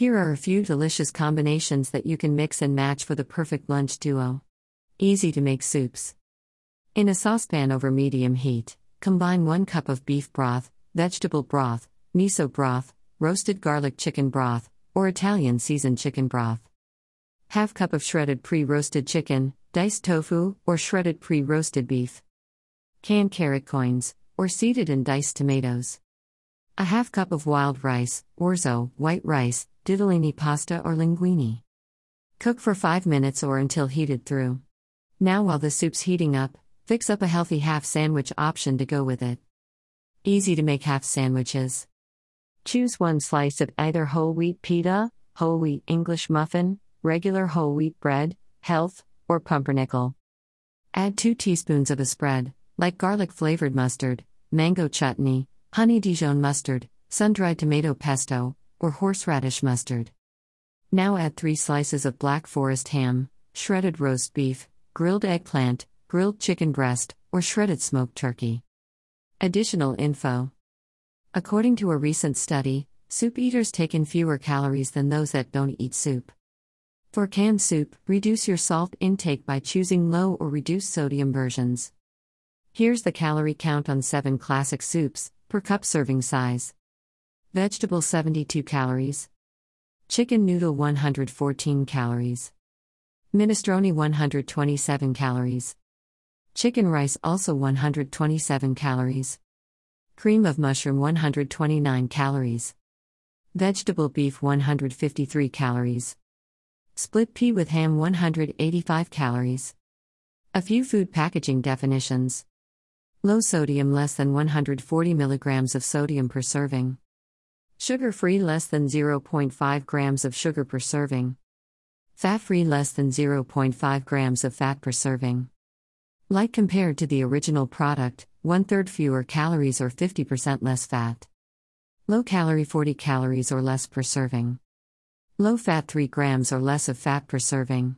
Here are a few delicious combinations that you can mix and match for the perfect lunch duo. Easy to make soups. In a saucepan over medium heat, combine 1 cup of beef broth, vegetable broth, miso broth, roasted garlic chicken broth, or Italian seasoned chicken broth. Half cup of shredded pre-roasted chicken, diced tofu, or shredded pre-roasted beef. Canned carrot coins, or seeded and diced tomatoes. A half cup of wild rice, orzo, white rice, ditalini pasta or linguine. Cook for 5 minutes or until heated through. Now while the soup's heating up, Fix up a healthy half sandwich option to go with it. Easy to make half sandwiches. Choose one slice of either whole wheat pita, whole wheat English muffin, regular whole wheat bread, health, or pumpernickel. Add 2 teaspoons of a spread, like garlic flavored mustard, mango chutney, honey Dijon mustard, sun dried tomato pesto, or horseradish mustard. Now add 3 slices of black forest ham, shredded roast beef, grilled eggplant, grilled chicken breast, or shredded smoked turkey. Additional info According to a recent study, soup eaters take in fewer calories than those that don't eat soup. For canned soup, reduce your salt intake by choosing low or reduced sodium versions. Here's the calorie count on 7 classic soups, per cup serving size. Vegetable 72 calories. Chicken noodle 114 calories. Minestrone 127 calories. Chicken rice also 127 calories. Cream of mushroom 129 calories. Vegetable beef 153 calories. Split pea with ham 185 calories. A few food packaging definitions. Low sodium less than 140 milligrams of sodium per serving. Sugar free less than 0.5 grams of sugar per serving. Fat free less than 0.5 grams of fat per serving. Like compared to the original product, one third fewer calories or 50% less fat. Low calorie 40 calories or less per serving. Low fat 3 grams or less of fat per serving.